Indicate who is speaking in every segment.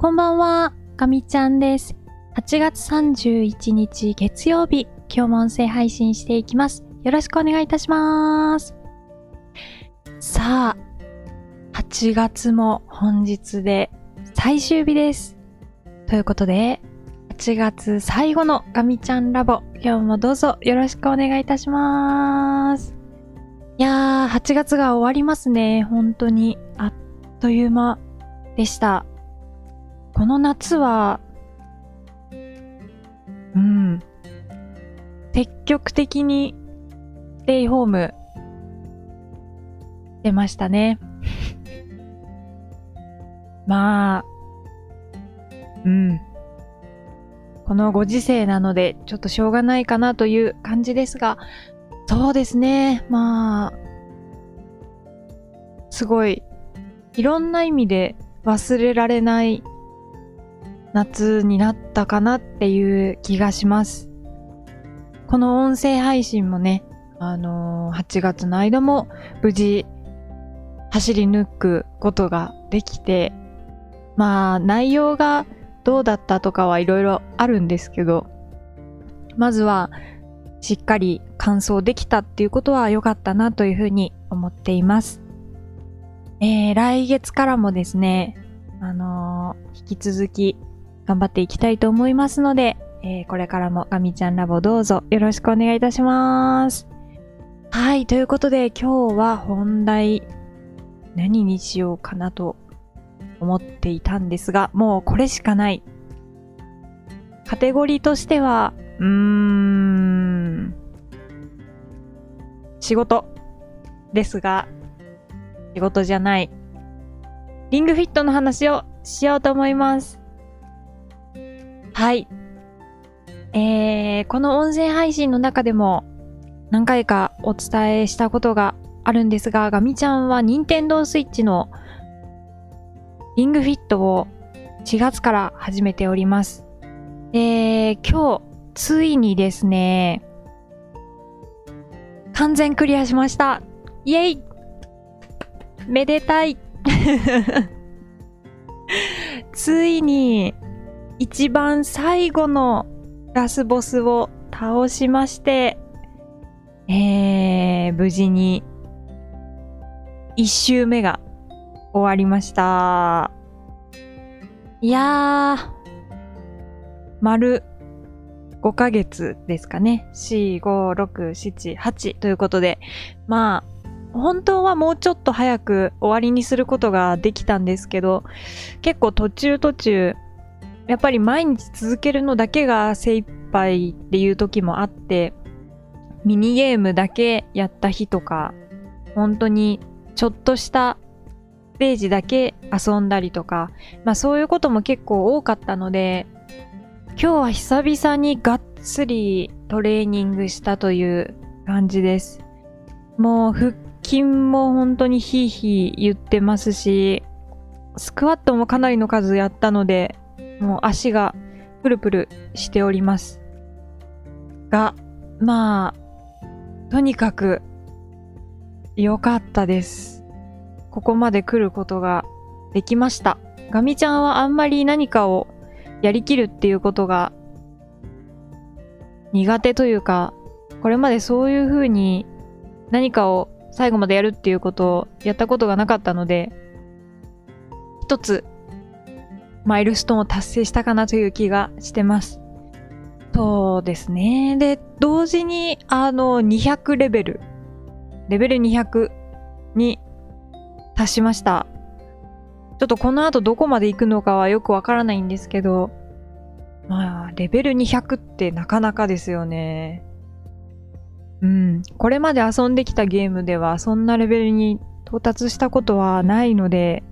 Speaker 1: こんばんは、かみちゃんです。8月31日月曜日、今日も音声配信していきます。よろしくお願いいたします。さあ、8月も本日で最終日です。ということで、8月最後のガミちゃんラボ、今日もどうぞよろしくお願いいたします。いやー、8月が終わりますね。本当に、あっという間でした。この夏は、うん、積極的にステイホーム出ましたね。まあ、うん。このご時世なので、ちょっとしょうがないかなという感じですが、そうですね。まあ、すごい、いろんな意味で忘れられない夏になったかなっていう気がします。この音声配信もね、あのー8月の間も無事走り抜くことができて、まあ内容がどうだったとかはいろいろあるんですけど、まずはしっかり完走できたっていうことは良かったなというふうに思っています。えー、来月からもですね、あのー引き続き頑張っていきたいと思いますので、えーこれからもガミちゃんラボどうぞよろしくお願いいたします。はい、ということで今日は本題何にしようかなと思っていたんですが、もうこれしかない。カテゴリーとしては、うーん、仕事ですが、仕事じゃない。リングフィットの話をしようと思います。はい。えー、この音声配信の中でも何回かお伝えしたことがあるんですが、ガミちゃんは任天堂スイッチのリングフィットを4月から始めております。で、今日、ついにですね、完全クリアしました。イェイめでたい ついに、一番最後のラスボスを倒しまして、えー、無事に、一周目が終わりました。いやー、丸5ヶ月ですかね。4、5、6、7、8ということで、まあ、本当はもうちょっと早く終わりにすることができたんですけど、結構途中途中、やっぱり毎日続けるのだけが精一杯っていう時もあって、ミニゲームだけやった日とか、本当にちょっとしたステージだけ遊んだりとか、まあそういうことも結構多かったので、今日は久々にがっつりトレーニングしたという感じです。もう腹筋も本当にヒーヒー言ってますし、スクワットもかなりの数やったので、もう足がプルプルしております。が、まあ、とにかく良かったです。ここまで来ることができました。ガミちゃんはあんまり何かをやりきるっていうことが苦手というか、これまでそういう風に何かを最後までやるっていうことをやったことがなかったので、一つマイルストーンを達成したかなという気がしてます。そうですね。で、同時に、あの、200レベル、レベル200に達しました。ちょっとこの後どこまで行くのかはよくわからないんですけど、まあ、レベル200ってなかなかですよね。うん。これまで遊んできたゲームではそんなレベルに到達したことはないので、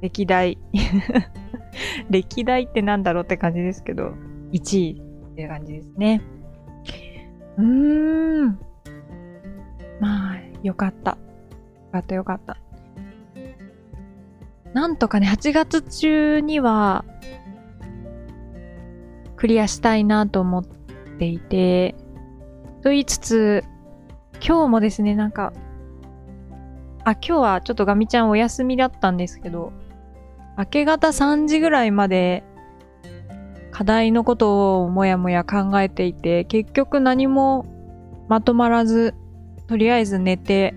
Speaker 1: 歴代。歴代ってなんだろうって感じですけど、1位っていう感じですね。うーん。まあ、よかった。よかったよかった。なんとかね、8月中には、クリアしたいなと思っていて、と言いつつ、今日もですね、なんか、あ、今日はちょっとガミちゃんお休みだったんですけど、明け方3時ぐらいまで課題のことをもやもや考えていて、結局何もまとまらず、とりあえず寝て、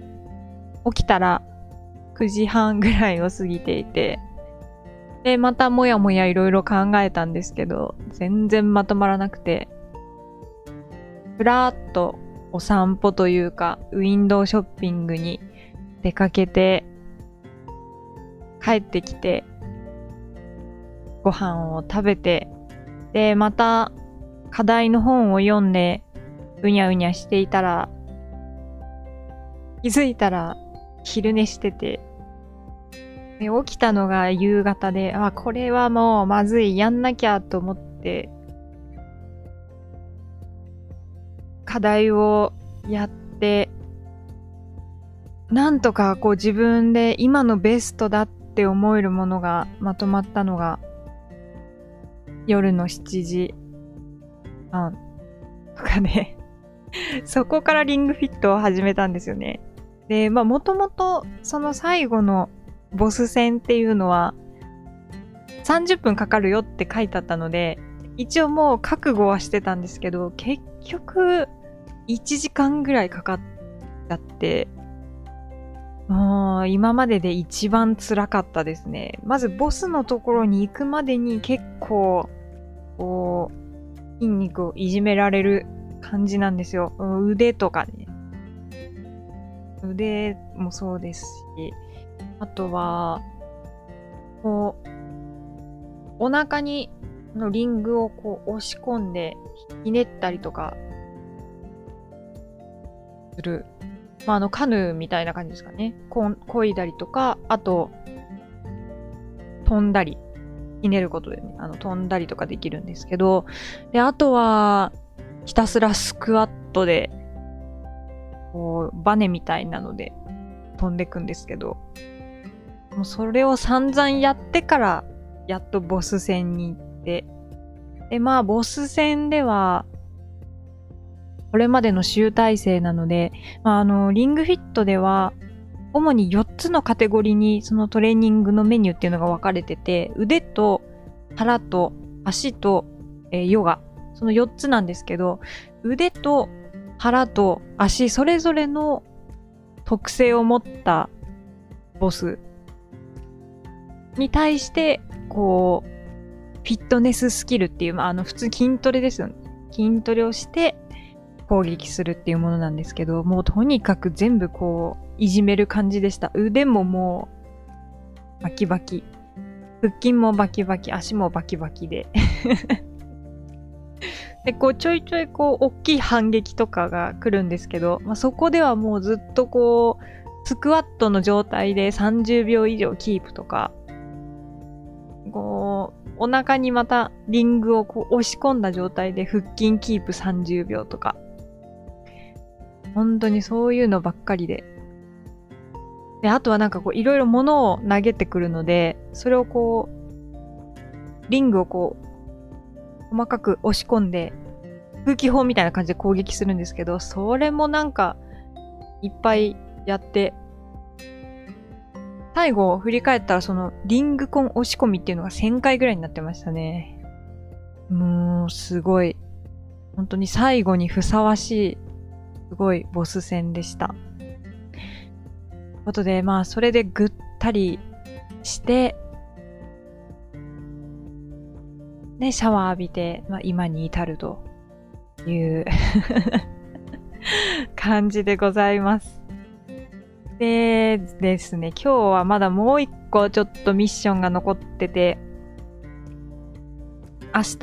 Speaker 1: 起きたら9時半ぐらいを過ぎていて、で、またもやもやいろいろ考えたんですけど、全然まとまらなくて、ふらーっとお散歩というか、ウィンドウショッピングに出かけて、帰ってきて、ご飯を食べて、で、また課題の本を読んで、うにゃうにゃしていたら、気づいたら昼寝してて、で起きたのが夕方で、あ、これはもうまずい、やんなきゃと思って、課題をやって、なんとかこう自分で今のベストだって思えるものがまとまったのが夜の7時半とかで そこからリングフィットを始めたんですよね。で、まあもともとその最後のボス戦っていうのは30分かかるよって書いてあったので、一応もう覚悟はしてたんですけど、結局1時間ぐらいかかっちゃって、もう今までで一番辛かったですね。まずボスのところに行くまでに結構、こう、筋肉をいじめられる感じなんですよ。腕とかね。腕もそうですし、あとは、こう、お腹にのリングをこう押し込んでひねったりとかする。まあ、あの、カヌーみたいな感じですかね。こ、こいだりとか、あと、飛んだり、ひねることでね、あの、飛んだりとかできるんですけど、で、あとは、ひたすらスクワットで、こう、バネみたいなので飛んでくんですけど、もうそれを散々やってから、やっとボス戦に行って、で、まあ、ボス戦では、これまでの集大成なので、まあ、あの、リングフィットでは、主に4つのカテゴリーにそのトレーニングのメニューっていうのが分かれてて、腕と腹と足と、えー、ヨガ、その4つなんですけど、腕と腹と足、それぞれの特性を持ったボスに対して、こう、フィットネススキルっていう、まあ、あの、普通筋トレですよね。筋トレをして、攻撃するっていうものなんですけど、もうとにかく全部こう、いじめる感じでした。腕ももう、バキバキ。腹筋もバキバキ、足もバキバキで。で、こう、ちょいちょいこう、大きい反撃とかが来るんですけど、まあ、そこではもうずっとこう、スクワットの状態で30秒以上キープとか、こう、お腹にまたリングをこう押し込んだ状態で腹筋キープ30秒とか、本当にそういうのばっかりで。で、あとはなんかこう、いろいろ物を投げてくるので、それをこう、リングをこう、細かく押し込んで、空気砲みたいな感じで攻撃するんですけど、それもなんか、いっぱいやって、最後振り返ったらそのリングコン押し込みっていうのが1000回ぐらいになってましたね。もうすごい。本当に最後にふさわしいすごいボス戦でした。ということで、まあ、それでぐったりして、で、シャワー浴びて、まあ、今に至るという 感じでございます。でですね、今日はまだもう一個ちょっとミッションが残ってて、明日、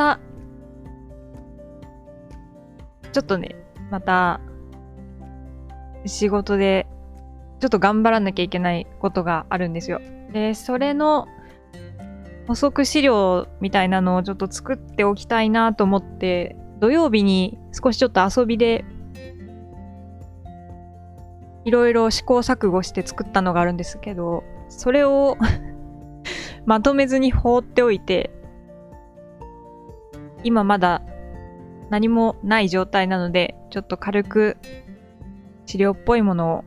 Speaker 1: ちょっとね、また仕事でちょっと頑張らなきゃいけないことがあるんですよ。で、それの補足資料みたいなのをちょっと作っておきたいなと思って、土曜日に少しちょっと遊びでいろいろ試行錯誤して作ったのがあるんですけど、それを まとめずに放っておいて、今まだ何もない状態なので、ちょっと軽く治療っぽいもの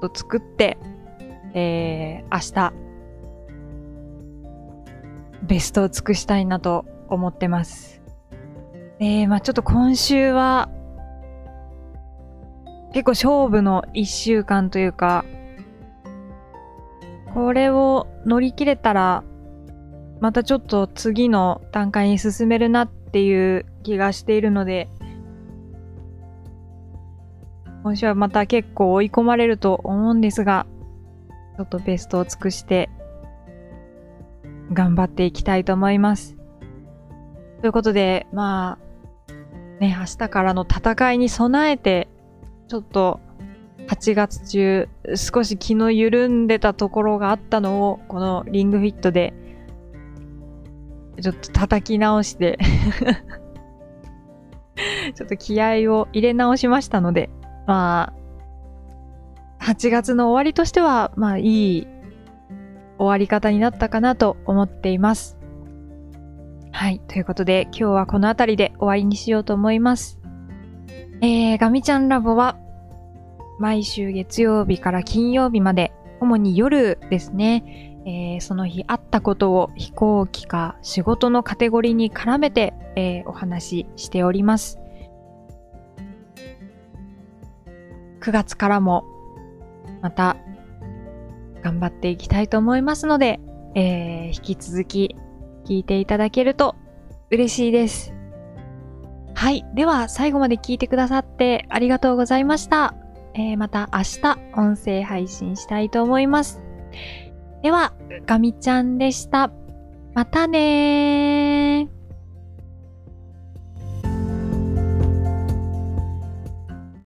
Speaker 1: を作って、えー、明日、ベストを尽くしたいなと思ってます。えー、まあちょっと今週は、結構勝負の一週間というか、これを乗り切れたら、またちょっと次の段階に進めるなっていう気がしているので、今週はまた結構追い込まれると思うんですが、ちょっとベストを尽くして頑張っていきたいと思います。ということで、まあ、ね、明日からの戦いに備えて、ちょっと8月中少し気の緩んでたところがあったのを、このリングフィットで、ちょっと叩き直して ちょっと気合を入れ直しましたので、まあ、8月の終わりとしては、まあいい終わり方になったかなと思っています。はい。ということで、今日はこの辺りで終わりにしようと思います。えー、ガミちゃんラボは、毎週月曜日から金曜日まで、主に夜ですね、えー、その日あったことを飛行機か仕事のカテゴリーに絡めて、えー、お話ししております。9月からもまた頑張っていきたいと思いますので、えー、引き続き聞いていただけると嬉しいです。はい。では、最後まで聞いてくださってありがとうございました。えー、また明日、音声配信したいと思います。では、ガミちゃんでした。またねー。